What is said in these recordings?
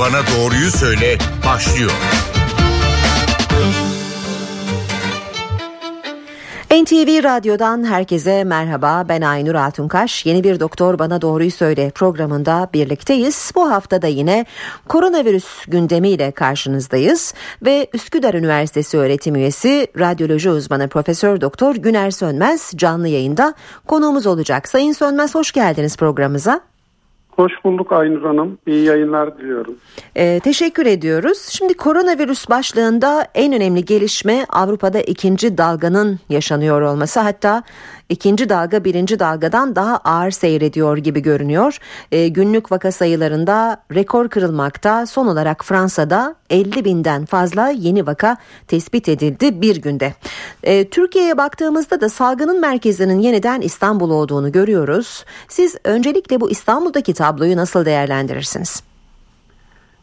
Bana Doğruyu Söyle başlıyor. NTV Radyo'dan herkese merhaba. Ben Aynur Altunkaş. Yeni bir Doktor Bana Doğruyu Söyle programında birlikteyiz. Bu hafta da yine koronavirüs gündemiyle karşınızdayız ve Üsküdar Üniversitesi öğretim üyesi radyoloji uzmanı Profesör Doktor Güner Sönmez canlı yayında konuğumuz olacak. Sayın Sönmez hoş geldiniz programımıza. Hoş bulduk Aynur Hanım. İyi yayınlar diliyorum. Ee, teşekkür ediyoruz. Şimdi koronavirüs başlığında en önemli gelişme Avrupa'da ikinci dalganın yaşanıyor olması. Hatta ikinci dalga birinci dalgadan daha ağır seyrediyor gibi görünüyor. E, günlük vaka sayılarında rekor kırılmakta. Son olarak Fransa'da 50 binden fazla yeni vaka tespit edildi bir günde. E, Türkiye'ye baktığımızda da salgının merkezinin yeniden İstanbul olduğunu görüyoruz. Siz öncelikle bu İstanbul'daki tabloyu nasıl değerlendirirsiniz?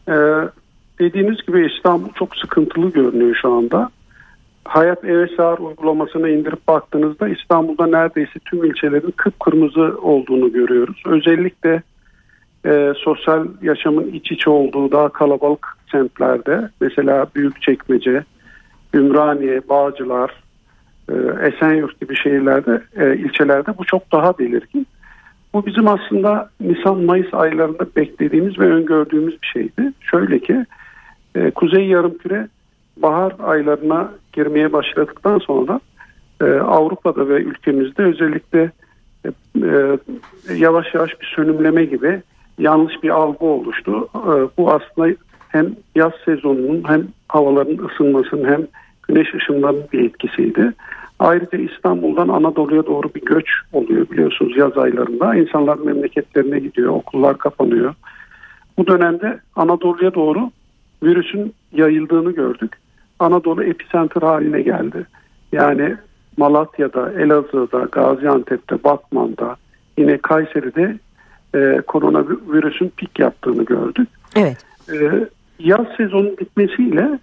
Ee, dediğiniz gibi İstanbul çok sıkıntılı görünüyor şu anda. Hayat Eve Sağır uygulamasını indirip baktığınızda İstanbul'da neredeyse tüm ilçelerin kıpkırmızı olduğunu görüyoruz. Özellikle e, sosyal yaşamın iç içe olduğu daha kalabalık semtlerde mesela Büyükçekmece, Ümraniye, Bağcılar, e, Esenyurt gibi şehirlerde, e, ilçelerde bu çok daha belirgin. Bu bizim aslında Nisan-Mayıs aylarında beklediğimiz ve öngördüğümüz bir şeydi. Şöyle ki e, Kuzey Yarımküre bahar aylarına girmeye başladıktan sonra e, Avrupa'da ve ülkemizde özellikle e, e, yavaş yavaş bir sönümleme gibi yanlış bir algı oluştu. E, bu aslında hem yaz sezonunun hem havaların ısınmasının hem güneş ışınlarının bir etkisiydi. Ayrıca İstanbul'dan Anadolu'ya doğru bir göç oluyor biliyorsunuz yaz aylarında. İnsanlar memleketlerine gidiyor, okullar kapanıyor. Bu dönemde Anadolu'ya doğru virüsün yayıldığını gördük. Anadolu episentr haline geldi. Yani Malatya'da, Elazığ'da, Gaziantep'te, Batman'da, yine Kayseri'de e, koronavirüsün pik yaptığını gördük. Evet. E, yaz sezonun bitmesiyle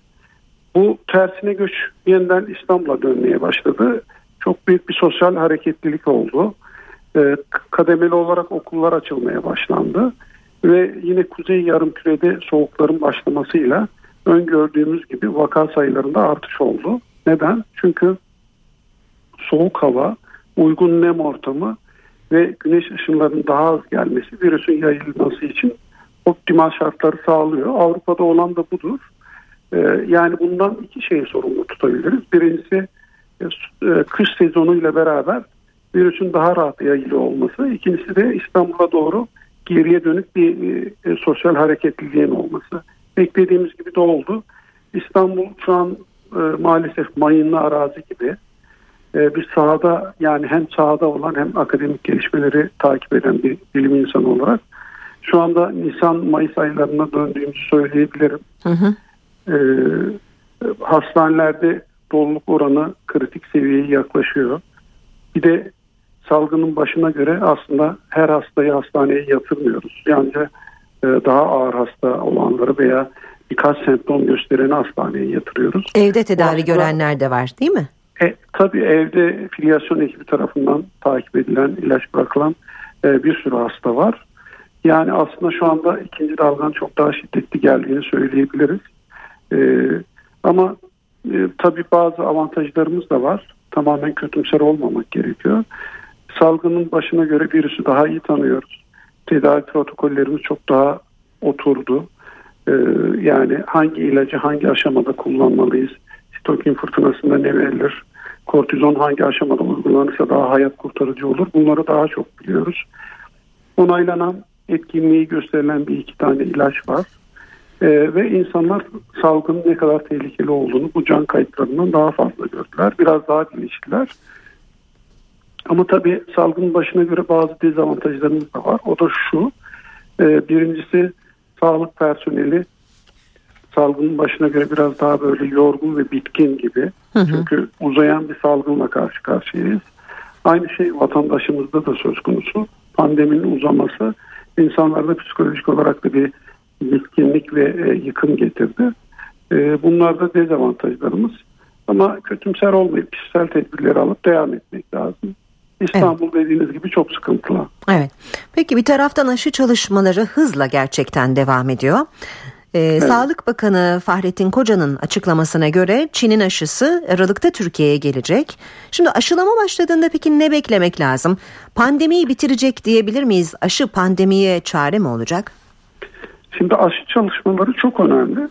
bu tersine göç yeniden İstanbul'a dönmeye başladı. Çok büyük bir sosyal hareketlilik oldu. E, kademeli olarak okullar açılmaya başlandı. Ve yine Kuzey Yarımküre'de soğukların başlamasıyla öngördüğümüz gibi vaka sayılarında artış oldu. Neden? Çünkü soğuk hava, uygun nem ortamı ve güneş ışınlarının daha az gelmesi virüsün yayılması için optimal şartları sağlıyor. Avrupa'da olan da budur. Ee, yani bundan iki şeyi sorumlu tutabiliriz. Birincisi e, e, kış sezonuyla beraber virüsün daha rahat yayılı olması. İkincisi de İstanbul'a doğru geriye dönük bir e, sosyal hareketliliğin olması. Beklediğimiz gibi de oldu. İstanbul şu an e, maalesef mayınlı arazi gibi e, bir sahada yani hem sahada olan hem akademik gelişmeleri takip eden bir bilim insanı olarak şu anda Nisan-Mayıs aylarına döndüğümüzü söyleyebilirim. Hı hı. E, hastanelerde doluluk oranı kritik seviyeye yaklaşıyor. Bir de salgının başına göre aslında her hastayı hastaneye yatırmıyoruz. Yani daha ağır hasta olanları veya birkaç semptom göstereni hastaneye yatırıyoruz. Evde tedavi aslında, görenler de var değil mi? E, tabii evde filyasyon ekibi tarafından takip edilen, ilaç bırakılan e, bir sürü hasta var. Yani aslında şu anda ikinci dalganın çok daha şiddetli geldiğini söyleyebiliriz. E, ama e, tabii bazı avantajlarımız da var. Tamamen kötümser olmamak gerekiyor. Salgının başına göre virüsü daha iyi tanıyoruz. Tedavi protokollerimiz çok daha oturdu. Ee, yani hangi ilacı hangi aşamada kullanmalıyız? Sitokin fırtınasında ne verilir? Kortizon hangi aşamada uygulanırsa daha hayat kurtarıcı olur? Bunları daha çok biliyoruz. Onaylanan etkinliği gösterilen bir iki tane ilaç var. Ee, ve insanlar salgının ne kadar tehlikeli olduğunu bu can kayıtlarından daha fazla gördüler. Biraz daha bilinçliler. Ama tabii salgının başına göre bazı dezavantajlarımız da var. O da şu. E, birincisi sağlık personeli salgının başına göre biraz daha böyle yorgun ve bitkin gibi. Hı hı. Çünkü uzayan bir salgınla karşı karşıyayız. Aynı şey vatandaşımızda da söz konusu. Pandeminin uzaması insanlarda psikolojik olarak da bir bitkinlik ve e, yıkım getirdi. E, bunlar da dezavantajlarımız. Ama kötümser olmayıp kişisel tedbirleri alıp devam etmek lazım. İstanbul evet. dediğiniz gibi çok sıkıntılı. Evet. Peki bir taraftan aşı çalışmaları hızla gerçekten devam ediyor. Ee, evet. Sağlık Bakanı Fahrettin Koca'nın açıklamasına göre Çin'in aşısı Aralık'ta Türkiye'ye gelecek. Şimdi aşılama başladığında peki ne beklemek lazım? Pandemiyi bitirecek diyebilir miyiz? Aşı pandemiye çare mi olacak? Şimdi aşı çalışmaları çok önemli.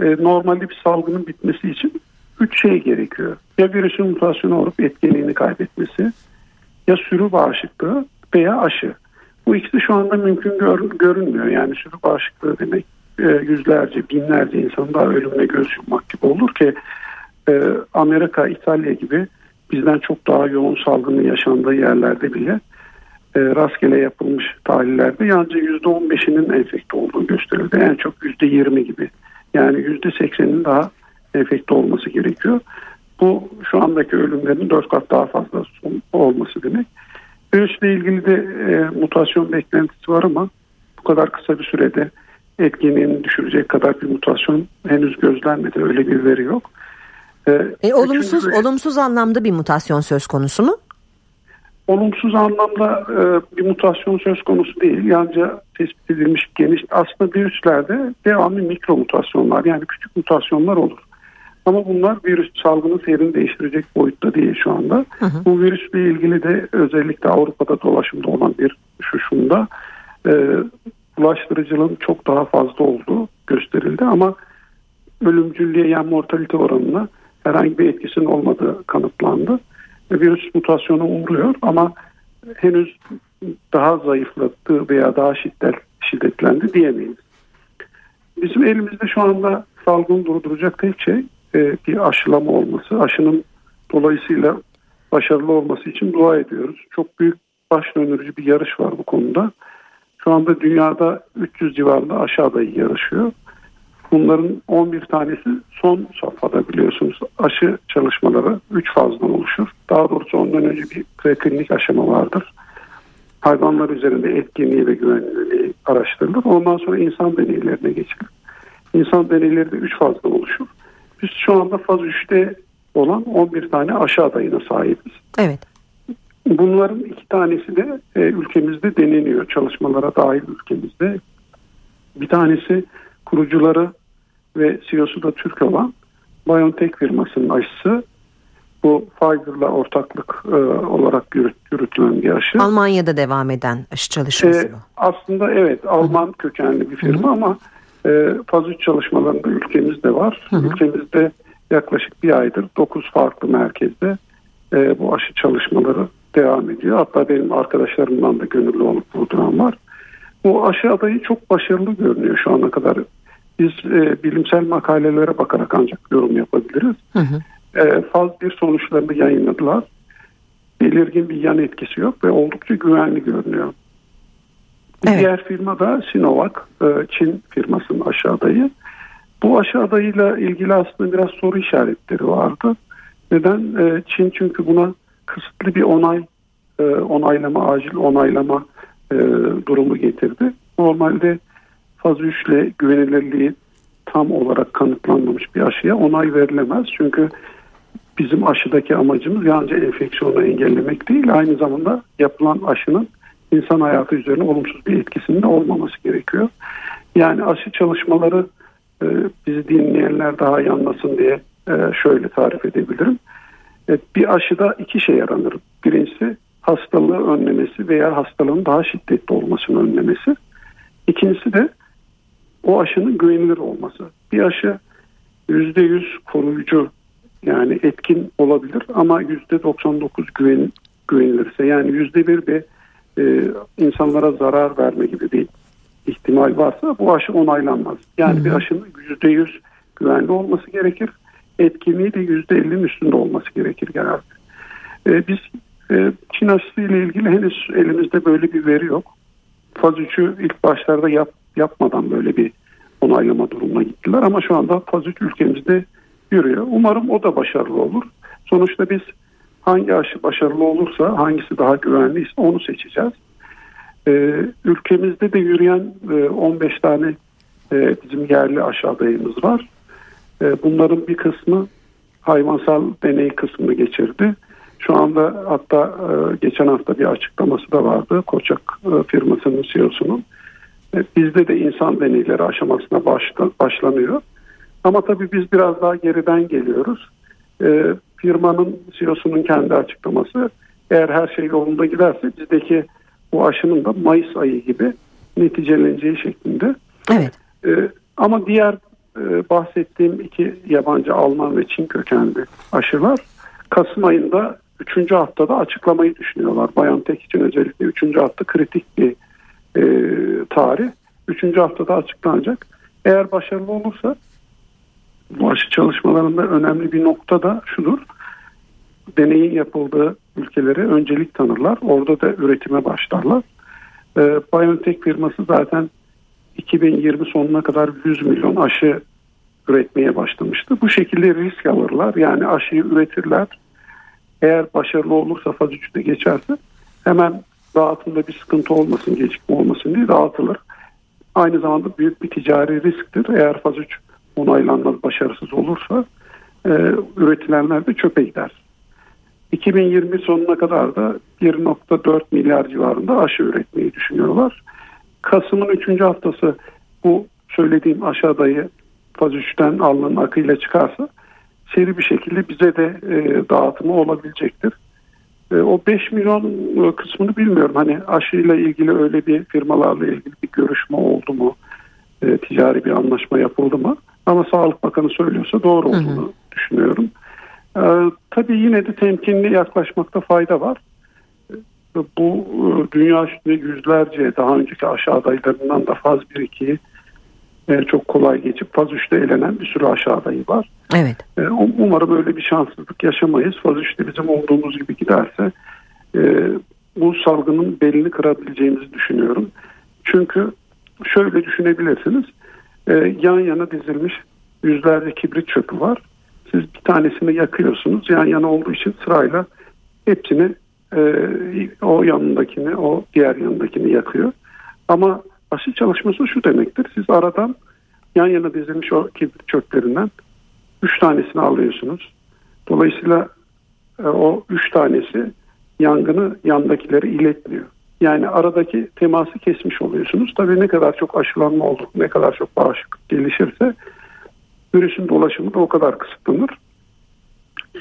Ee, normalde bir salgının bitmesi için üç şey gerekiyor. Ya virüsün mutasyonu olup etkinliğini kaybetmesi, ya sürü bağışıklığı veya aşı. Bu ikisi şu anda mümkün gör, görünmüyor. Yani sürü bağışıklığı demek e, yüzlerce, binlerce insanın daha ölümüne göz yummak gibi olur ki e, Amerika, İtalya gibi bizden çok daha yoğun salgının yaşandığı yerlerde bile e, rastgele yapılmış tahlillerde yalnızca %15'inin enfekte olduğu gösterildi. En çok %20 gibi. Yani %80'in daha enfekte olması gerekiyor. Bu şu andaki ölümlerin 4 kat daha fazla olması demek. Virüsle ilgili de e, mutasyon beklentisi var ama bu kadar kısa bir sürede etkinliğini düşürecek kadar bir mutasyon henüz gözlenmedi. Öyle bir veri yok. E, e, olumsuz Üçüncü, olumsuz anlamda bir mutasyon söz konusu mu? Olumsuz anlamda e, bir mutasyon söz konusu değil. Yalnızca tespit edilmiş geniş aslında virüslerde devamlı mikro mutasyonlar yani küçük mutasyonlar olur. Ama bunlar virüs salgının seyrini değiştirecek boyutta değil şu anda. Hı hı. Bu virüsle ilgili de özellikle Avrupa'da dolaşımda olan bir şuşunda e, bulaştırıcılığın çok daha fazla olduğu gösterildi ama ölümcüllüğe yani mortalite oranına herhangi bir etkisinin olmadığı kanıtlandı. Virüs mutasyonu uğruyor ama henüz daha zayıflattı veya daha şiddet, şiddetlendi diyemeyiz. Bizim elimizde şu anda salgını durduracak tek şey e, bir aşılama olması. Aşının dolayısıyla başarılı olması için dua ediyoruz. Çok büyük baş döndürücü bir yarış var bu konuda. Şu anda dünyada 300 civarında adayı yarışıyor. Bunların 11 tanesi son safhada biliyorsunuz. Aşı çalışmaları 3 fazdan oluşur. Daha doğrusu ondan önce bir preklinik aşama vardır. Hayvanlar üzerinde etkinliği ve güvenliliği araştırılır. Ondan sonra insan deneylerine geçilir. İnsan deneyleri de 3 fazdan oluşur. Biz şu anda faz 3'te olan 11 tane aşı adayına sahibiz. Evet. Bunların iki tanesi de e, ülkemizde deneniyor. Çalışmalara dahil ülkemizde. Bir tanesi kurucuları ve CEO'su da Türk olan BioNTech firmasının aşısı. Bu Pfizer'la ortaklık e, olarak yürüt, yürütülen bir aşı. Almanya'da devam eden aşı çalışması e, bu. Aslında evet Alman Hı-hı. kökenli bir firma Hı-hı. ama e, faz 3 çalışmalarında ülkemizde var. Hı-hı. Ülkemizde yaklaşık bir aydır 9 farklı merkezde e, bu aşı çalışmaları devam ediyor. Hatta benim arkadaşlarımdan da gönüllü olup durduran var. Bu aşı adayı çok başarılı görünüyor şu ana kadar. Biz e, bilimsel makalelere bakarak ancak yorum yapabiliriz. Hı hı. E, faz bir sonuçlarını yayınladılar. Belirgin bir yan etkisi yok ve oldukça güvenli görünüyor. Evet. Diğer firma da Sinovac, e, Çin firmasının aşı adayı. Bu aşı adayıyla ilgili aslında biraz soru işaretleri vardı. Neden? E, Çin çünkü buna kısıtlı bir onay, e, onaylama, acil onaylama durumu getirdi. Normalde faz 3 ile güvenilirliği tam olarak kanıtlanmamış bir aşıya onay verilemez. Çünkü bizim aşıdaki amacımız yalnızca enfeksiyonu engellemek değil, aynı zamanda yapılan aşının insan hayatı üzerine olumsuz bir etkisinin olmaması gerekiyor. Yani aşı çalışmaları e, bizi dinleyenler daha iyi anlasın diye e, şöyle tarif edebilirim. E, bir aşıda iki şey aranır. Birincisi hastalığı önlemesi veya hastalığın daha şiddetli olmasını önlemesi. İkincisi de o aşının güvenilir olması. Bir aşı yüzde yüz koruyucu yani etkin olabilir ama yüzde 99 güven, güvenilirse yani yüzde bir bir e, insanlara zarar verme gibi bir ihtimal varsa bu aşı onaylanmaz. Yani bir aşının yüzde yüz güvenli olması gerekir. Etkinliği de yüzde ellinin üstünde olması gerekir genelde. E, biz e, Çin aşısı ile ilgili henüz elimizde böyle bir veri yok. Faz 3'ü ilk başlarda yap, yapmadan böyle bir onaylama durumuna gittiler ama şu anda faz 3 ülkemizde yürüyor. Umarım o da başarılı olur. Sonuçta biz hangi aşı başarılı olursa hangisi daha güvenliyse onu seçeceğiz. Ee, ülkemizde de yürüyen e, 15 tane e, bizim yerli aşı adayımız var. E, bunların bir kısmı hayvansal deney kısmını geçirdi. Şu anda hatta e, geçen hafta bir açıklaması da vardı Koçak e, firmasının CEO'sunun. E, bizde de insan deneyleri aşamasına başla, başlanıyor. Ama tabii biz biraz daha geriden geliyoruz. E, firmanın CEO'sunun kendi açıklaması eğer her şey yolunda giderse bizdeki bu aşının da Mayıs ayı gibi neticeleneceği şeklinde. Evet. E, ama diğer e, bahsettiğim iki yabancı Alman ve Çin kökenli aşılar Kasım ayında 3. haftada açıklamayı düşünüyorlar. BioNTech için özellikle 3. hafta kritik bir e, tarih. 3. haftada açıklanacak. Eğer başarılı olursa bu aşı çalışmalarında önemli bir nokta da şudur. Deneyin yapıldığı ülkelere öncelik tanırlar. Orada da üretime başlarlar. E, BioNTech firması zaten 2020 sonuna kadar 100 milyon aşı üretmeye başlamıştı. Bu şekilde risk alırlar. Yani aşıyı üretirler. Eğer başarılı olursa faz 3'te geçerse hemen dağıtımda bir sıkıntı olmasın, gecikme olmasın diye dağıtılır. Aynı zamanda büyük bir ticari risktir. Eğer faz 3 onaylanmaz, başarısız olursa e, üretilenler de çöpe gider. 2020 sonuna kadar da 1.4 milyar civarında aşı üretmeyi düşünüyorlar. Kasım'ın 3. haftası bu söylediğim aşağıdayı faz 3'ten alınan akıyla çıkarsa seri bir şekilde bize de e, dağıtımı olabilecektir. E, o 5 milyon kısmını bilmiyorum. Hani aşıyla ilgili öyle bir firmalarla ilgili bir görüşme oldu mu? E, ticari bir anlaşma yapıldı mı? Ama Sağlık Bakanı söylüyorsa doğru olduğunu hı hı. düşünüyorum. E, tabii yine de temkinli yaklaşmakta fayda var. E, bu e, dünya üstünde yüzlerce daha önceki aşı adaylarından da faz 1-2'yi e, çok kolay geçip faz 3'te elenen bir sürü aşı adayı var. Evet. E, umarım öyle bir şanssızlık yaşamayız. Faz 3'te bizim olduğumuz gibi giderse e, bu salgının belini kırabileceğimizi düşünüyorum. Çünkü şöyle düşünebilirsiniz. E, yan yana dizilmiş yüzlerce kibrit çöpü var. Siz bir tanesini yakıyorsunuz. Yan yana olduğu için sırayla hepsini e, o yanındakini, o diğer yanındakini yakıyor. Ama aşı çalışması şu demektir. Siz aradan yan yana dizilmiş o kibrit çöplerinden üç tanesini alıyorsunuz. Dolayısıyla e, o üç tanesi yangını yandakileri iletmiyor. Yani aradaki teması kesmiş oluyorsunuz. Tabii ne kadar çok aşılanma olur, ne kadar çok bağışıklık gelişirse virüsün dolaşımı da o kadar kısıtlanır.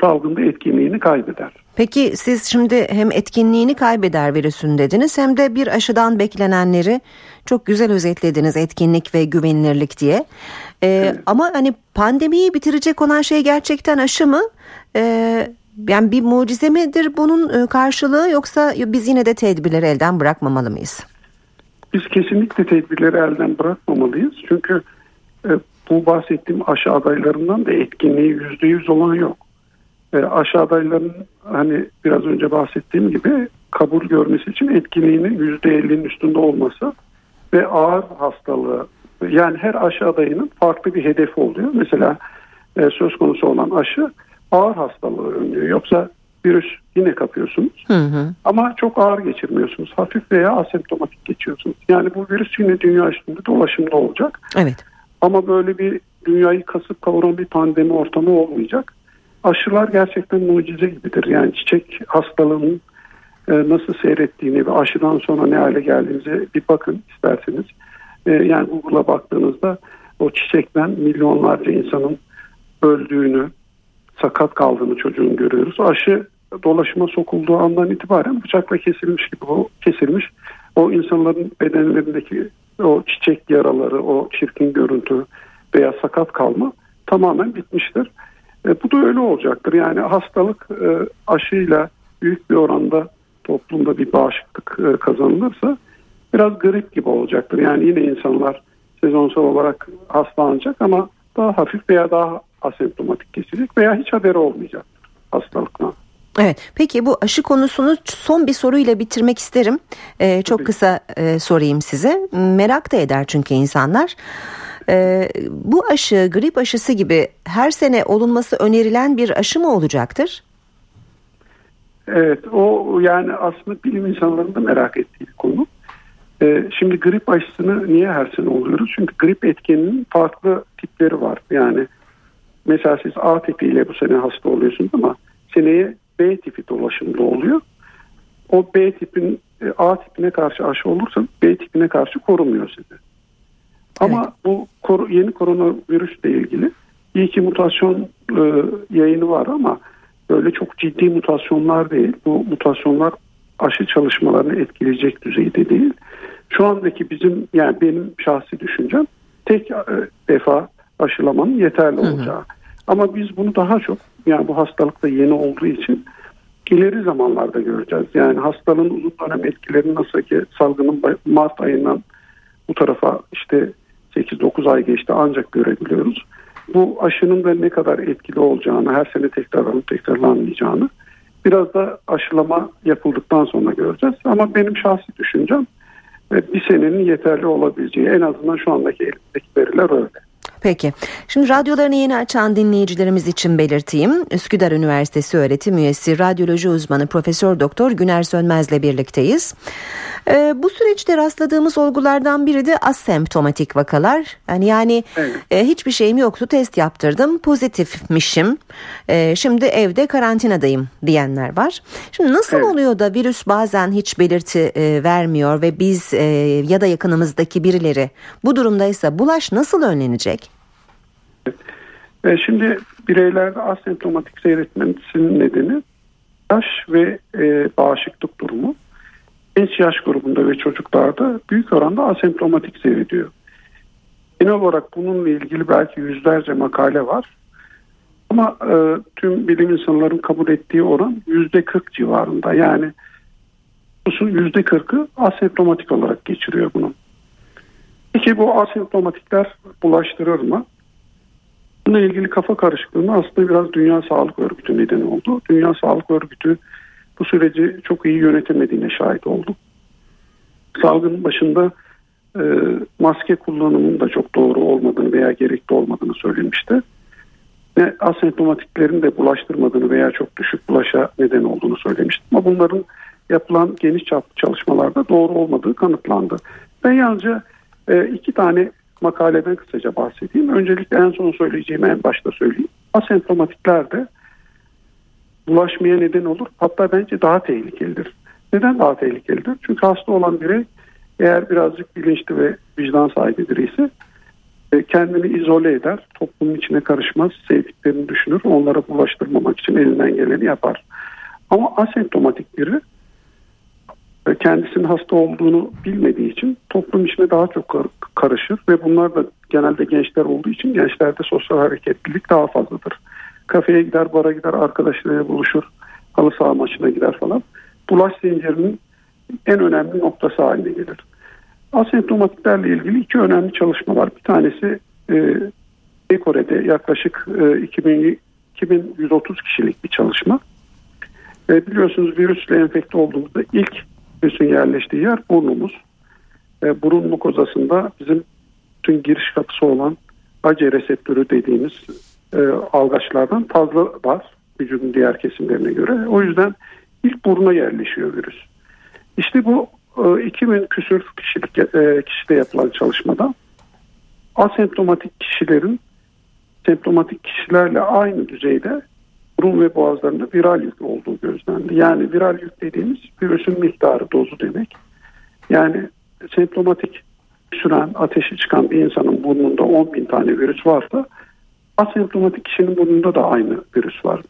Salgında etkinliğini kaybeder. Peki siz şimdi hem etkinliğini kaybeder virüsün dediniz hem de bir aşıdan beklenenleri çok güzel özetlediniz etkinlik ve güvenilirlik diye. Ee, evet. Ama hani pandemiyi bitirecek olan şey gerçekten aşı mı? Ee, yani bir mucize midir bunun e, karşılığı yoksa biz yine de tedbirleri elden bırakmamalı mıyız? Biz kesinlikle tedbirleri elden bırakmamalıyız. Çünkü e, bu bahsettiğim aşı adaylarından da etkinliği yüzde yüz olan yok. E, aşı adaylarının hani biraz önce bahsettiğim gibi kabul görmesi için etkinliğinin yüzde ellinin üstünde olması ve ağır hastalığı yani her aşı adayının farklı bir hedefi oluyor. Mesela söz konusu olan aşı ağır hastalığı önlüyor. Yoksa virüs yine kapıyorsunuz. Hı hı. Ama çok ağır geçirmiyorsunuz. Hafif veya asemptomatik geçiyorsunuz. Yani bu virüs yine dünya üstünde dolaşımda olacak. Evet. Ama böyle bir dünyayı kasıp kavuran bir pandemi ortamı olmayacak. Aşılar gerçekten mucize gibidir. Yani çiçek hastalığının e, nasıl seyrettiğini ve aşıdan sonra ne hale geldiğinize bir bakın isterseniz. E, yani Google'a baktığınızda o çiçekten milyonlarca insanın öldüğünü, sakat kaldığını çocuğun görüyoruz. Aşı dolaşıma sokulduğu andan itibaren bıçakla kesilmiş gibi o kesilmiş. O insanların bedenlerindeki o çiçek yaraları, o çirkin görüntü veya sakat kalma tamamen bitmiştir. E, bu da öyle olacaktır. Yani hastalık e, aşıyla büyük bir oranda toplumda bir bağışıklık e, kazanılırsa biraz grip gibi olacaktır. Yani yine insanlar sezonsal olarak hastalanacak ama daha hafif veya daha asemptomatik geçecek veya hiç haberi olmayacak hastalıktan. Evet peki bu aşı konusunu son bir soruyla bitirmek isterim. Ee, çok Tabii. kısa e, sorayım size. Merak da eder çünkü insanlar. Ee, bu aşı grip aşısı gibi her sene olunması önerilen bir aşı mı olacaktır? Evet o yani aslında bilim insanlarının da merak ettiği konu. Ee, şimdi grip aşısını niye her sene oluyoruz? Çünkü grip etkeninin farklı tipleri var. Yani mesela siz A tipiyle bu sene hasta oluyorsunuz ama seneye B tipi dolaşımda oluyor. O B tipin e, A tipine karşı aşı olursa B tipine karşı korumuyor sizi. Ama Evet. bu yeni koronavirüsle ilgili iyi ki mutasyon e, yayını var ama böyle çok ciddi mutasyonlar değil. Bu mutasyonlar aşı çalışmalarını etkileyecek düzeyde değil. Şu andaki bizim yani benim şahsi düşüncem tek e, defa aşılamanın yeterli hı. olacağı. Ama biz bunu daha çok yani bu hastalık da yeni olduğu için ileri zamanlarda göreceğiz. Yani hastalığın uzun dönem etkileri nasıl ki salgının Mart ayından bu tarafa işte 8-9 ay geçti ancak görebiliyoruz. Bu aşının da ne kadar etkili olacağını, her sene tekrarlanıp tekrarlanmayacağını biraz da aşılama yapıldıktan sonra göreceğiz. Ama benim şahsi düşüncem e, bir senenin yeterli olabileceği en azından şu andaki elimizdeki veriler öyle. Peki. Şimdi radyolarını yeni açan dinleyicilerimiz için belirteyim. Üsküdar Üniversitesi öğretim üyesi radyoloji uzmanı Profesör Doktor Güner Sönmez'le birlikteyiz. Ee, bu süreçte rastladığımız olgulardan biri de asemptomatik vakalar. Yani yani Evet. e, hiçbir şeyim yoktu, test yaptırdım, pozitifmişim. E, şimdi evde karantinadayım diyenler var. Şimdi nasıl Evet. oluyor da virüs bazen hiç belirti e, vermiyor ve biz e, ya da yakınımızdaki birileri bu durumdaysa bulaş nasıl önlenecek? E, şimdi bireylerde asemptomatik seyretmesinin nedeni yaş ve e, bağışıklık durumu. Genç yaş grubunda ve çocuklarda büyük oranda asemptomatik seyrediyor. Genel olarak bununla ilgili belki yüzlerce makale var. Ama e, tüm bilim insanların kabul ettiği oran yüzde 40 civarında. Yani yüzde 40'ı asemptomatik olarak geçiriyor bunu. Peki bu asemptomatikler bulaştırır mı? Bununla ilgili kafa karışıklığına aslında biraz Dünya Sağlık Örgütü neden oldu. Dünya Sağlık Örgütü bu süreci çok iyi yönetemediğine şahit olduk. Salgının başında e, maske kullanımının da çok doğru olmadığını veya gerekli olmadığını söylemişti. Ve asemptomatiklerin de bulaştırmadığını veya çok düşük bulaşa neden olduğunu söylemişti. Ama bunların yapılan geniş çaplı çalışmalarda doğru olmadığı kanıtlandı. Ben yalnızca e, iki tane makaleden kısaca bahsedeyim. Öncelikle en son söyleyeceğimi en başta söyleyeyim. Asemptomatikler de bulaşmaya neden olur. Hatta bence daha tehlikelidir. Neden daha tehlikelidir? Çünkü hasta olan birey eğer birazcık bilinçli ve vicdan sahibi ise e, kendini izole eder, toplumun içine karışmaz, sevdiklerini düşünür, onlara bulaştırmamak için elinden geleni yapar. Ama asemptomatik biri kendisinin hasta olduğunu bilmediği için toplum içine daha çok kar- karışır ve bunlar da genelde gençler olduğu için gençlerde sosyal hareketlilik daha fazladır. Kafeye gider, bara gider, arkadaşlarıyla buluşur, halı saha maçına gider falan. Bulaş zincirinin en önemli noktası haline gelir. Asemptomatiklerle ilgili iki önemli çalışma var. Bir tanesi e, Güney Kore'de yaklaşık e, 2000, 2130 kişilik bir çalışma. E, biliyorsunuz virüsle enfekte olduğumuzda ilk virüsün yerleştiği yer burnumuz. E, burun mukozasında bizim bütün giriş kapısı olan AC reseptörü dediğimiz e, algaçlardan fazla var vücudun diğer kesimlerine göre. O yüzden ilk buruna yerleşiyor virüs. İşte bu e, 2000 küsür kişilik e, kişide yapılan çalışmada asemptomatik kişilerin semptomatik kişilerle aynı düzeyde burun ve boğazlarında viral yük olduğu gözlendi. Yani viral yük dediğimiz virüsün miktarı, dozu demek. Yani semptomatik süren, ateşi çıkan bir insanın burnunda 10 bin tane virüs varsa asemptomatik kişinin burnunda da aynı virüs var.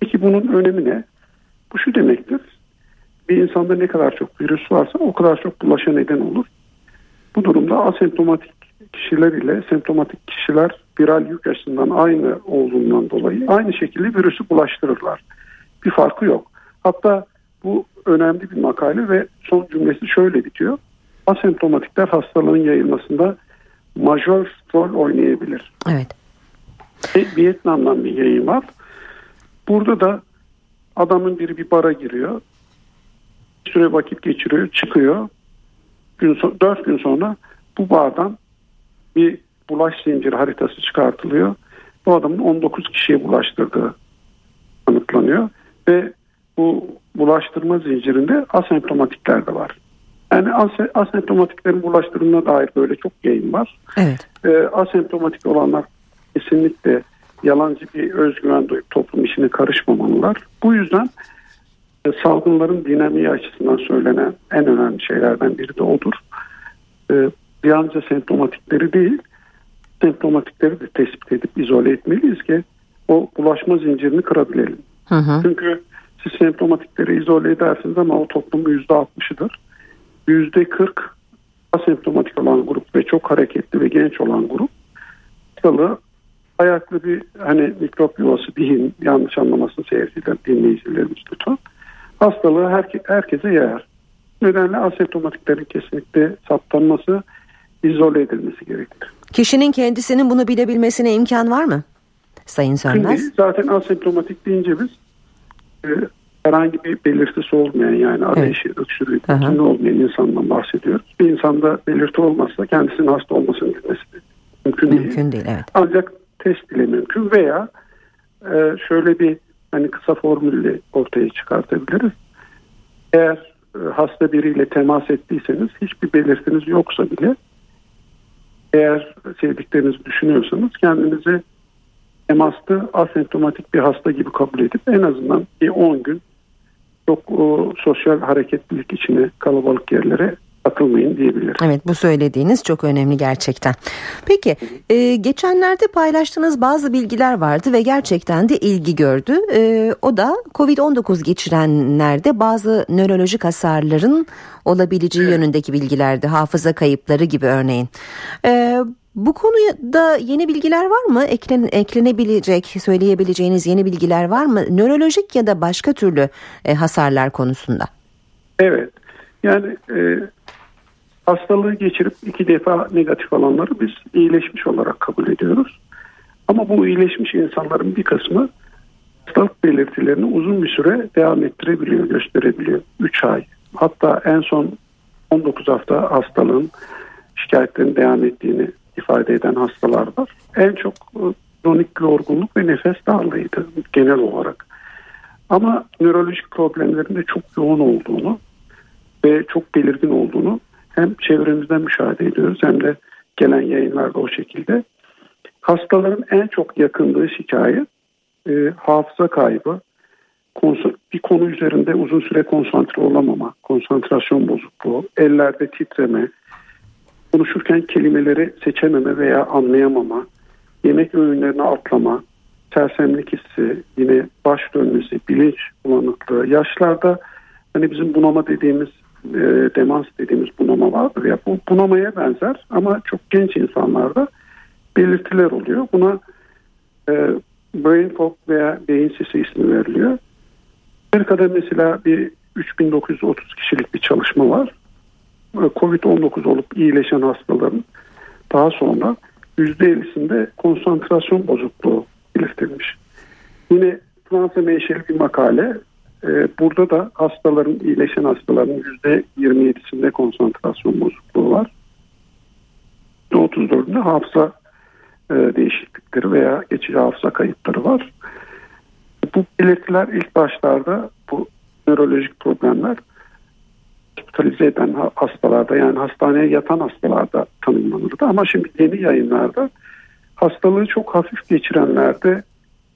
Peki bunun önemi ne? Bu şu demektir. Bir insanda ne kadar çok virüs varsa o kadar çok bulaşa neden olur. Bu durumda asemptomatik kişiler ile semptomatik kişiler viral yük açısından aynı olduğundan dolayı aynı şekilde virüsü bulaştırırlar. Bir farkı yok. Hatta bu önemli bir makale ve son cümlesi şöyle bitiyor. Asemptomatikler hastalığın yayılmasında majör rol oynayabilir. Evet. E, Vietnam'dan bir yayın var. Burada da adamın biri bir bara giriyor. Bir süre vakit geçiriyor, çıkıyor. Gün so- dört gün sonra bu bardan bir bulaş zinciri haritası çıkartılıyor. Bu adamın 19 kişiye bulaştırdığı kanıtlanıyor. Ve bu bulaştırma zincirinde asemptomatikler de var. Yani ase- asemptomatiklerin bulaştırımına dair böyle çok yayın var. Evet. E, asemptomatik olanlar kesinlikle yalancı bir özgüven duyup toplum işine karışmamalılar. Bu yüzden e, salgınların dinamiği açısından söylenen en önemli şeylerden biri de odur. E, yalnızca semptomatikleri değil, semptomatikleri de tespit edip izole etmeliyiz ki o bulaşma zincirini kırabilelim. Hı hı. Çünkü siz semptomatikleri izole edersiniz ama o toplumun %60'ıdır. %40 asemptomatik olan grup ve çok hareketli ve genç olan grup hastalığı ayaklı bir hani mikrop yuvası diyeyim yanlış anlamasın seyirciler dinleyicilerimiz lütfen. Hastalığı herke, herkese yayar. Nedenle asemptomatiklerin kesinlikle saptanması, izole edilmesi gerekir. Kişinin kendisinin bunu bilebilmesine imkan var mı? Sayın Sönmez. Şimdi zaten asemptomatik deyince biz e, herhangi bir belirtisi olmayan yani ateşi, evet. öksürüğü, olmayan insandan bahsediyoruz. Bir insanda belirti olmazsa kendisinin hasta olmasını bilmesi mümkün, mümkün değil. Değil evet. Ancak test ile mümkün veya e, şöyle bir hani kısa formülle ortaya çıkartabiliriz. Eğer e, hasta biriyle temas ettiyseniz hiçbir belirtiniz yoksa bile eğer sevdiklerinizi düşünüyorsanız kendinizi temasta asemptomatik bir hasta gibi kabul edip en azından bir 10 gün çok o, sosyal hareketlilik içine kalabalık yerlere atılmayın diyebilirim. Evet bu söylediğiniz çok önemli gerçekten. Peki e, geçenlerde paylaştığınız bazı bilgiler vardı ve gerçekten de ilgi gördü. E, o da Covid-19 geçirenlerde bazı nörolojik hasarların olabileceği evet. yönündeki bilgilerdi. Hafıza kayıpları gibi örneğin. E, bu konuda yeni bilgiler var mı? Eklen, eklenebilecek, söyleyebileceğiniz yeni bilgiler var mı? Nörolojik ya da başka türlü e, hasarlar konusunda. Evet. Yani e, hastalığı geçirip iki defa negatif olanları biz iyileşmiş olarak kabul ediyoruz. Ama bu iyileşmiş insanların bir kısmı hastalık belirtilerini uzun bir süre devam ettirebiliyor, gösterebiliyor. 3 ay. Hatta en son 19 hafta hastalığın şikayetlerin devam ettiğini ifade eden hastalar var. En çok e, kronik yorgunluk ve nefes darlığıydı genel olarak. Ama nörolojik problemlerin de çok yoğun olduğunu ve çok belirgin olduğunu hem çevremizden müşahede ediyoruz hem de gelen yayınlarda o şekilde. Hastaların en çok yakındığı şikayet e, hafıza kaybı, bir konu üzerinde uzun süre konsantre olamama, konsantrasyon bozukluğu, ellerde titreme, konuşurken kelimeleri seçememe veya anlayamama, yemek öğünlerini atlama, sersemlik hissi, yine baş dönmesi, bilinç bulanıklığı, yaşlarda hani bizim bunama dediğimiz e, demans dediğimiz bunama vardır ya bu bunamaya benzer ama çok genç insanlarda belirtiler oluyor. Buna e, brain fog veya beyin sisi ismi veriliyor. Amerika'da mesela bir 3930 kişilik bir çalışma var. E, Covid-19 olup iyileşen hastaların daha sonra %50'sinde konsantrasyon bozukluğu belirtilmiş. Yine Fransa menşeli bir makale burada da hastaların, iyileşen hastaların %27'sinde konsantrasyon bozukluğu var. %34'ünde hafıza e, değişiklikleri veya geçici hafıza kayıpları var. Bu belirtiler ilk başlarda bu nörolojik problemler hospitalize eden hastalarda yani hastaneye yatan hastalarda tanımlanırdı. Ama şimdi yeni yayınlarda hastalığı çok hafif geçirenlerde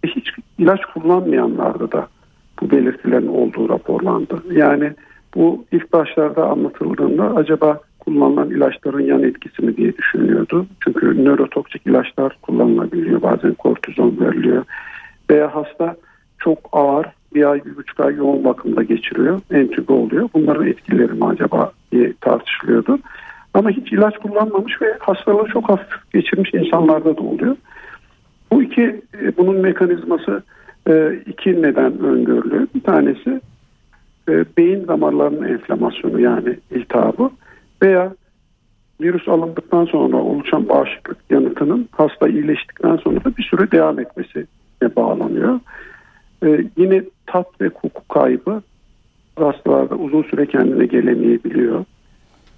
hiç ilaç kullanmayanlarda da bu belirtilerin olduğu raporlandı. Yani bu ilk başlarda anlatıldığında acaba kullanılan ilaçların yan etkisi mi diye düşünülüyordu. Çünkü nörotoksik ilaçlar kullanılabiliyor. Bazen kortizon veriliyor. Veya hasta çok ağır bir ay, bir buçuk ay yoğun bakımda geçiriyor. Entübe oluyor. Bunların etkileri mi acaba diye tartışılıyordu. Ama hiç ilaç kullanmamış ve hastalığı çok hafif geçirmiş insanlarda da oluyor. Bu iki, e, bunun mekanizması e, iki neden öngörülüyor. Bir tanesi e, beyin damarlarının enflamasyonu yani iltihabı veya virüs alındıktan sonra oluşan bağışıklık yanıtının hasta iyileştikten sonra da bir süre devam etmesi bağlanıyor. Ee, yine tat ve koku kaybı hastalarda uzun süre kendine gelemeyebiliyor.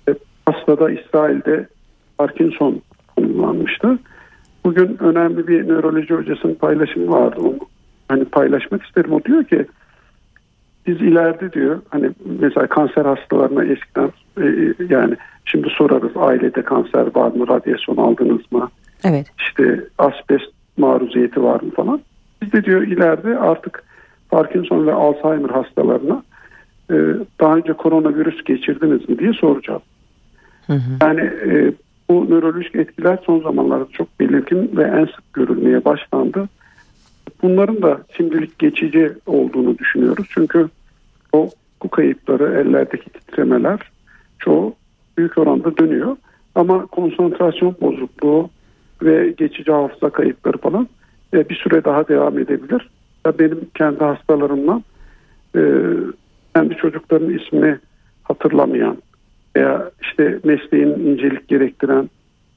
Ee, hastada İsrail'de Parkinson kullanmıştı. Bugün önemli bir nöroloji hocasının paylaşımı vardı. Onu hani paylaşmak isterim. O diyor ki biz ileride diyor hani mesela kanser hastalarına eskiden e, e, yani şimdi sorarız ailede kanser var mı radyasyon aldınız mı? Evet. İşte asbest maruziyeti var mı falan. Biz de diyor ileride artık Parkinson ve Alzheimer hastalarına e, daha önce koronavirüs geçirdiniz mi diye soracağız. Hı hı. Yani e, Bu nörolojik etkiler son zamanlarda çok belirgin ve en sık görülmeye başlandı. Bunların da şimdilik geçici olduğunu düşünüyoruz. Çünkü o bu kayıpları, ellerdeki titremeler çoğu büyük oranda dönüyor. Ama konsantrasyon bozukluğu ve geçici hafıza kayıpları falan e, bir süre daha devam edebilir. Ya benim kendi hastalarımdan e, kendi çocukların ismini hatırlamayan veya işte mesleğin incelik gerektiren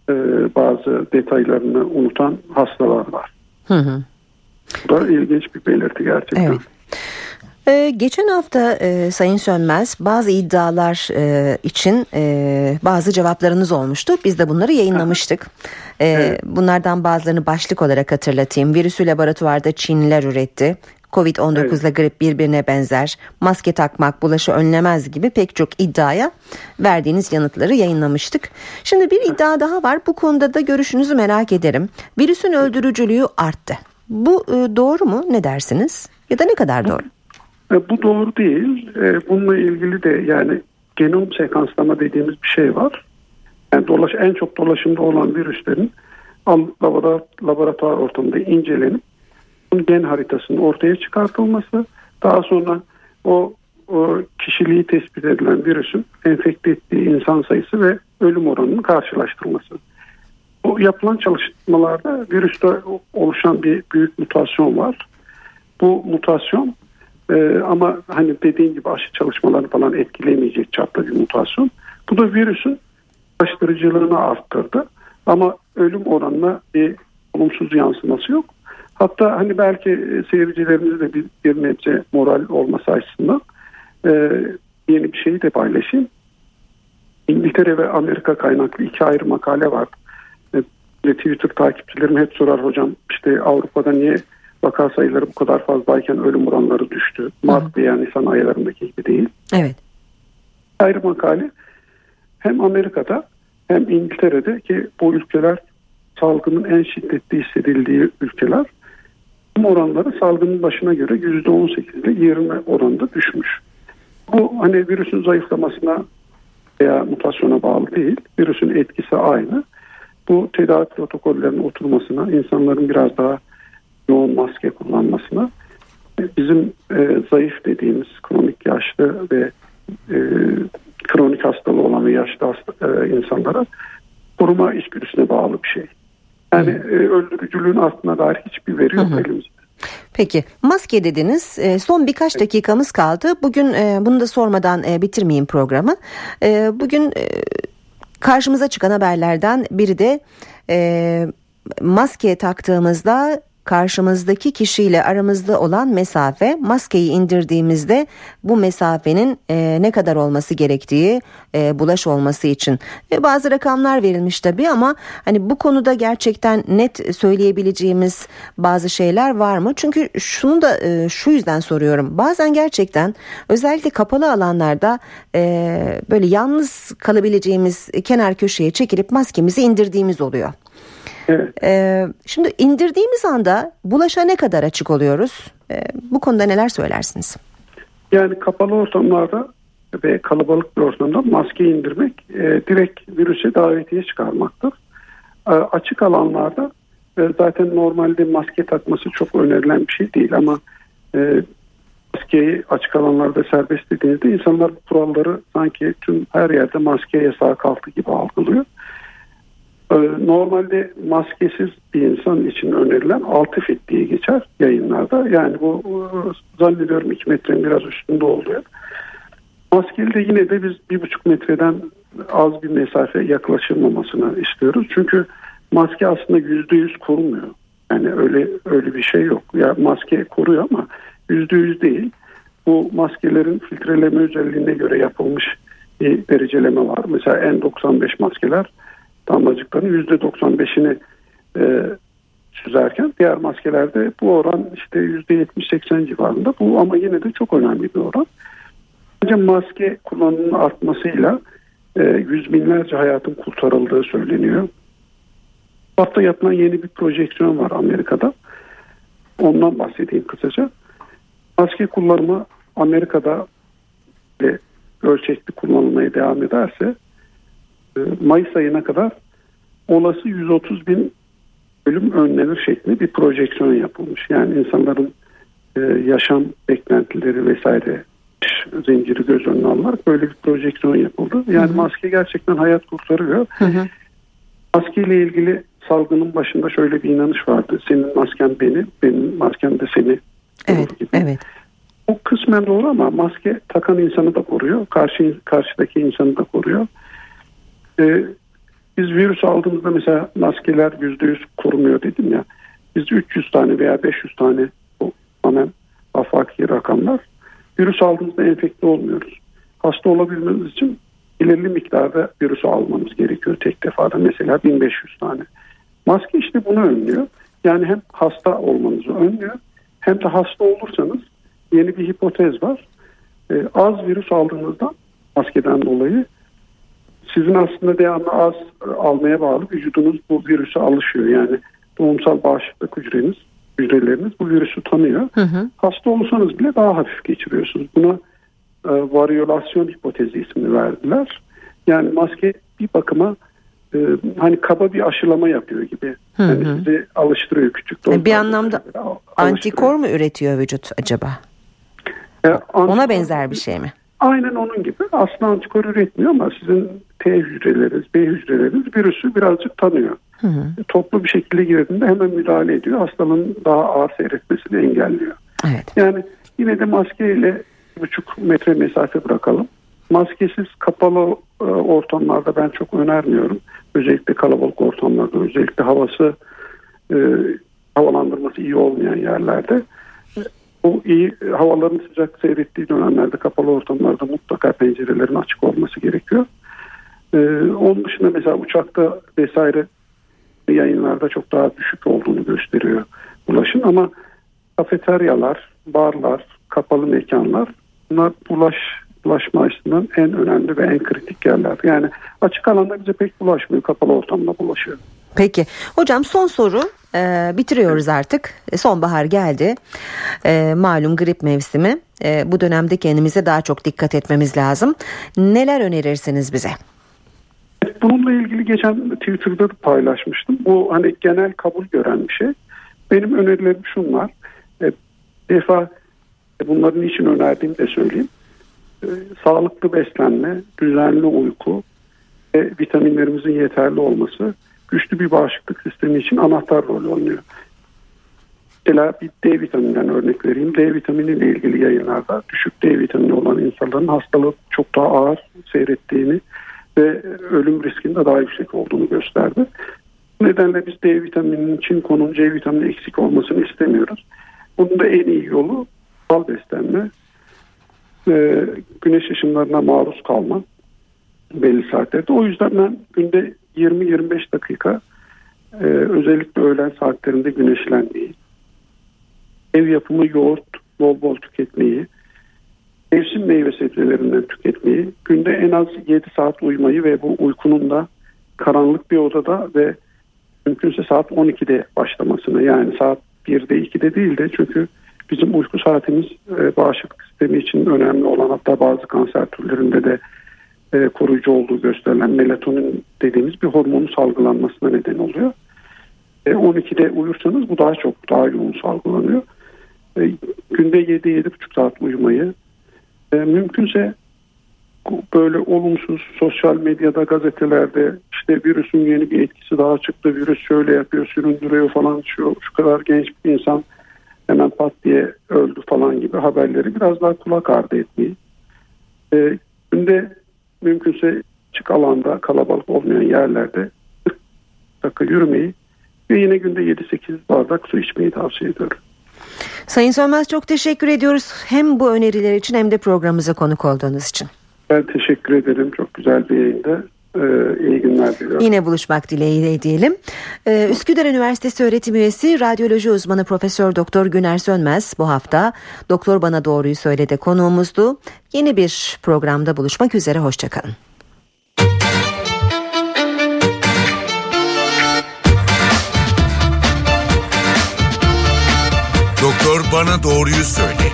e, bazı detaylarını unutan hastalar var. Hı hı. Bu da ilginç bir belirti gerçekten. Evet. Ee, geçen hafta e, Sayın Sönmez bazı iddialar e, için e, bazı cevaplarınız olmuştu. Biz de bunları yayınlamıştık. E, evet. Bunlardan bazılarını başlık olarak hatırlatayım. Virüsü laboratuvarda Çinliler üretti. Covid-19 evet. ile grip birbirine benzer, maske takmak bulaşı önlemez gibi pek çok iddiaya verdiğiniz yanıtları yayınlamıştık. Şimdi bir iddia daha var. Bu konuda da görüşünüzü merak ederim. Virüsün öldürücülüğü arttı. Bu e, doğru mu? Ne dersiniz? Ya da ne kadar doğru? E, bu doğru değil. E, bununla ilgili de yani genom sekanslama dediğimiz bir şey var. Yani dolaş en çok dolaşımda olan virüslerin laboratuvar ortamında incelenip gen haritasının ortaya çıkartılması, daha sonra o, o kişiliği tespit edilen virüsün enfekte ettiği insan sayısı ve ölüm oranının karşılaştırılması. Bu yapılan çalışmalarda virüste oluşan bir büyük mutasyon var. Bu mutasyon e, ama hani dediğim gibi aşı çalışmalarını falan etkilemeyecek çapta bir mutasyon. Bu da virüsün bulaştırıcılığını arttırdı. Ama ölüm oranına bir olumsuz yansıması yok. Hatta hani belki seyircilerimiz de bir, bir nebze moral olması açısından e, yeni bir şeyi de paylaşayım. İngiltere ve Amerika kaynaklı iki ayrı makale var. E, Twitter takipçilerim hep sorar hocam işte Avrupa'da niye vaka sayıları bu kadar fazlayken ölüm oranları düştü. Mart veya Nisan aylarındaki gibi değil. Evet. Ayrı makale hem Amerika'da hem İngiltere'de ki bu ülkeler salgının en şiddetli hissedildiği ülkeler bu oranları salgının başına göre %18 ile 20 oranında düşmüş. Bu hani virüsün zayıflamasına veya mutasyona bağlı değil. Virüsün etkisi aynı. Bu tedavi protokollerinin oturmasına, insanların biraz daha yoğun maske kullanmasına, bizim e, zayıf dediğimiz kronik yaşlı ve e, kronik hastalığı olan ve yaşlı hasta, e, insanlara koruma içgüdüsüne bağlı bir şey. Yani e, öldürücülüğün aslında dair hiçbir veri yok elimizde. Peki maske dediniz. E, son birkaç dakikamız kaldı. Bugün e, bunu da sormadan e, bitirmeyeyim programı. Bugün karşımıza çıkan haberlerden biri de maske taktığımızda karşımızdaki kişiyle aramızda olan mesafe maskeyi indirdiğimizde bu mesafenin e, ne kadar olması gerektiği e, bulaş olması için e, bazı rakamlar verilmiş tabi ama hani bu konuda gerçekten net söyleyebileceğimiz bazı şeyler var mı? Çünkü şunu da e, şu yüzden soruyorum bazen gerçekten özellikle kapalı alanlarda e, böyle yalnız kalabileceğimiz kenar köşeye çekilip maskemizi indirdiğimiz oluyor. Evet. Ee, şimdi indirdiğimiz anda bulaşa ne kadar açık oluyoruz? Ee, bu konuda neler söylersiniz? Yani kapalı ortamlarda ve kalabalık bir ortamda maske indirmek e, direkt virüse davetiye çıkarmaktır. E, açık alanlarda e, zaten normalde maske takması çok önerilen bir şey değil ama e, maskeyi açık alanlarda serbest dediğinizde insanlar bu kuralları sanki tüm her yerde maske yasağı kalktı gibi algılıyor. Ee, normalde maskesiz bir insan için önerilen 6 fit diye geçer yayınlarda. Yani bu zannediyorum 2 metrenin biraz üstünde oluyor. Maskeli de yine de biz bir buçuk metreden az bir mesafe yaklaşılmamasını istiyoruz. Çünkü maske aslında yüzde yüz korumuyor. Yani öyle öyle bir şey yok. Ya maske koruyor ama yüzde yüz değil. Bu maskelerin filtreleme özelliğine göre yapılmış bir dereceleme var. Mesela N95 maskeler damlacıkların %95'ini e, süzerken diğer maskelerde bu oran işte %70-80 civarında. Bu ama yine de çok önemli bir oran. Bence maske kullanımının artmasıyla e, yüz binlerce hayatın kurtarıldığı söyleniyor. Bu hafta yapılan yeni bir projeksiyon var Amerika'da. Ondan bahsedeyim kısaca. Maske kullanımı Amerika'da ve ölçekli kullanılmaya devam ederse Mayıs ayına kadar olası 130 bin ölüm önlenir şeklinde bir projeksiyon yapılmış. Yani insanların e, yaşam beklentileri vesaire zinciri göz önüne alınarak böyle bir projeksiyon yapıldı. Yani hı hı. maske gerçekten hayat kurtarıyor. Hı hı. Maske ile ilgili salgının başında şöyle bir inanış vardı. Senin masken beni, benim maskem de seni. Evet, gibi. evet. O kısmen doğru ama maske takan insanı da koruyor. Karşı, karşıdaki insanı da koruyor. Ee, biz virüs aldığımızda mesela maskeler %100 korumuyor dedim ya. Biz 300 tane veya 500 tane bu hemen afaki rakamlar. Virüs aldığımızda enfekte olmuyoruz. Hasta olabilmemiz için belirli miktarda virüsü almamız gerekiyor tek defada mesela 1500 tane. Maske işte bunu önlüyor. Yani hem hasta olmanızı önlüyor hem de hasta olursanız yeni bir hipotez var. Ee, az virüs aldığınızda maskeden dolayı sizin aslında devamlı az almaya bağlı vücudunuz bu virüse alışıyor. Yani doğumsal bağışıklık hücreniz, hücreleriniz bu virüsü tanıyor. Hı hı. Hasta olursanız bile daha hafif geçiriyorsunuz. Buna e, varyolasyon hipotezi ismini verdiler. Yani maske bir bakıma e, hani kaba bir aşılama yapıyor gibi. Hı hı. Yani sizi alıştırıyor küçük. E, bir anlamda antikor mu üretiyor vücut acaba? E, Ona benzer bir şey mi? Aynen onun gibi. Aslında antikor üretmiyor ama sizin T hücreleriniz, B hücreleriniz virüsü birazcık tanıyor. Hı hı. Toplu bir şekilde girdiğinde hemen müdahale ediyor. Hastalığın daha ağır seyretmesini engelliyor. Evet. Yani yine de maskeyle buçuk metre mesafe bırakalım. Maskesiz kapalı e, ortamlarda ben çok önermiyorum. Özellikle kalabalık ortamlarda, özellikle havası e, havalandırması iyi olmayan yerlerde bu iyi havaların sıcak seyrettiği dönemlerde kapalı ortamlarda mutlaka pencerelerin açık olması gerekiyor. Ee, onun dışında mesela uçakta vesaire yayınlarda çok daha düşük olduğunu gösteriyor bulaşın ama kafeteryalar, barlar, kapalı mekanlar bunlar bulaş bulaşma açısından en önemli ve en kritik yerler. Yani açık alanda bize pek bulaşmıyor, kapalı ortamda bulaşıyor. Peki hocam son soru e, bitiriyoruz artık e, sonbahar geldi e, malum grip mevsimi e, bu dönemde kendimize daha çok dikkat etmemiz lazım neler önerirsiniz bize? Bununla ilgili geçen Twitter'da paylaşmıştım. Bu hani genel kabul gören bir şey. Benim önerilerim şunlar. E, defa e, bunların için önerdiğimi de söyleyeyim. E, sağlıklı beslenme, düzenli uyku ve vitaminlerimizin yeterli olması güçlü bir bağışıklık sistemi için anahtar rol oynuyor. Mesela bir D vitamininden örnek vereyim. D vitamini ile ilgili yayınlarda düşük D vitamini olan insanların hastalığı çok daha ağır seyrettiğini ve ölüm riskinde daha yüksek olduğunu gösterdi. Bu nedenle biz D vitamininin için konun C vitamini eksik olmasını istemiyoruz. Bunun da en iyi yolu bal beslenme, e, güneş ışınlarına maruz kalma belli saatlerde. O yüzden ben günde 20-25 dakika e, özellikle öğlen saatlerinde güneşlenmeyi, ev yapımı yoğurt bol bol tüketmeyi, mevsim meyve sebzelerinden tüketmeyi, günde en az 7 saat uyumayı ve bu uykunun da karanlık bir odada ve mümkünse saat 12'de başlamasını yani saat 1'de 2'de değil de çünkü bizim uyku saatimiz e, bağışıklık sistemi için önemli olan hatta bazı kanser türlerinde de e, koruyucu olduğu gösterilen melatonin dediğimiz bir hormonun salgılanmasına neden oluyor. E, 12'de uyursanız bu daha çok daha yoğun salgılanıyor. E, günde 7-7,5 saat uyumayı e, mümkünse böyle olumsuz sosyal medyada gazetelerde işte virüsün yeni bir etkisi daha çıktı virüs şöyle yapıyor süründürüyor falan şu, şu kadar genç bir insan hemen pat diye öldü falan gibi haberleri biraz daha kulak ardı etmeyi. E, günde mümkünse çık alanda kalabalık olmayan yerlerde 40 dakika yürümeyi ve yine günde 7-8 bardak su içmeyi tavsiye ediyorum. Sayın Sönmez çok teşekkür ediyoruz. Hem bu öneriler için hem de programımıza konuk olduğunuz için. Ben teşekkür ederim. Çok güzel bir yayında. Ee, iyi günler diliyorum. Yine buluşmak dileğiyle diyelim. Ee, Üsküdar Üniversitesi öğretim üyesi radyoloji uzmanı Profesör Doktor Güner Sönmez bu hafta Doktor Bana Doğruyu Söyledi konuğumuzdu. Yeni bir programda buluşmak üzere. Hoşçakalın. Doktor Bana Doğruyu Söyle